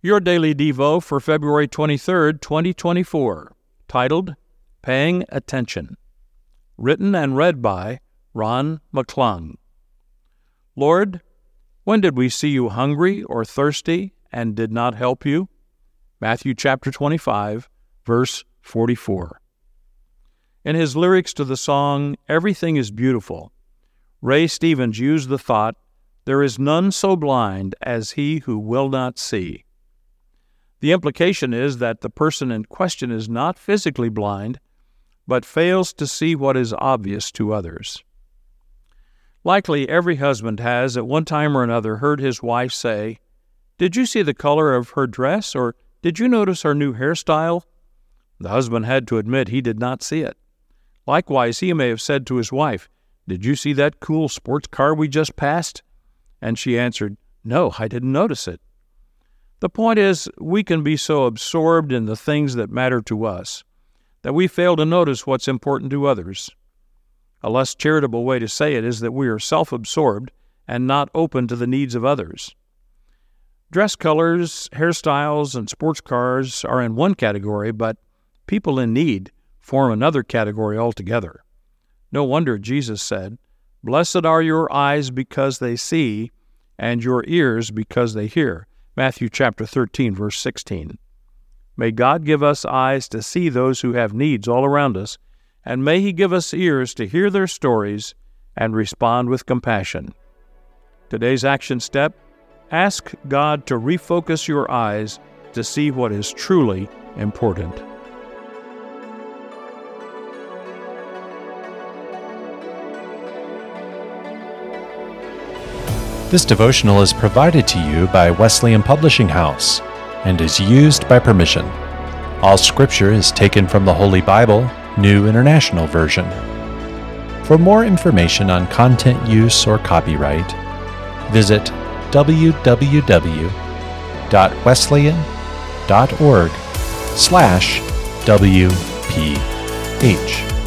Your Daily Devo for February 23rd, 2024, titled Paying Attention. Written and read by Ron McClung. Lord, when did we see you hungry or thirsty and did not help you? Matthew chapter 25, verse 44. In his lyrics to the song Everything is Beautiful, Ray Stevens used the thought, There is none so blind as he who will not see. The implication is that the person in question is not physically blind, but fails to see what is obvious to others. Likely every husband has, at one time or another, heard his wife say, Did you see the color of her dress? or Did you notice her new hairstyle? The husband had to admit he did not see it. Likewise, he may have said to his wife, Did you see that cool sports car we just passed? And she answered, No, I didn't notice it. The point is, we can be so absorbed in the things that matter to us that we fail to notice what's important to others. A less charitable way to say it is that we are self absorbed and not open to the needs of others. Dress colors, hairstyles, and sports cars are in one category, but people in need form another category altogether. No wonder Jesus said, Blessed are your eyes because they see, and your ears because they hear. Matthew chapter 13 verse 16. May God give us eyes to see those who have needs all around us, and may he give us ears to hear their stories and respond with compassion. Today's action step ask God to refocus your eyes to see what is truly important. This devotional is provided to you by Wesleyan Publishing House and is used by permission. All scripture is taken from the Holy Bible, New International Version. For more information on content use or copyright, visit www.wesleyan.org slash WPH.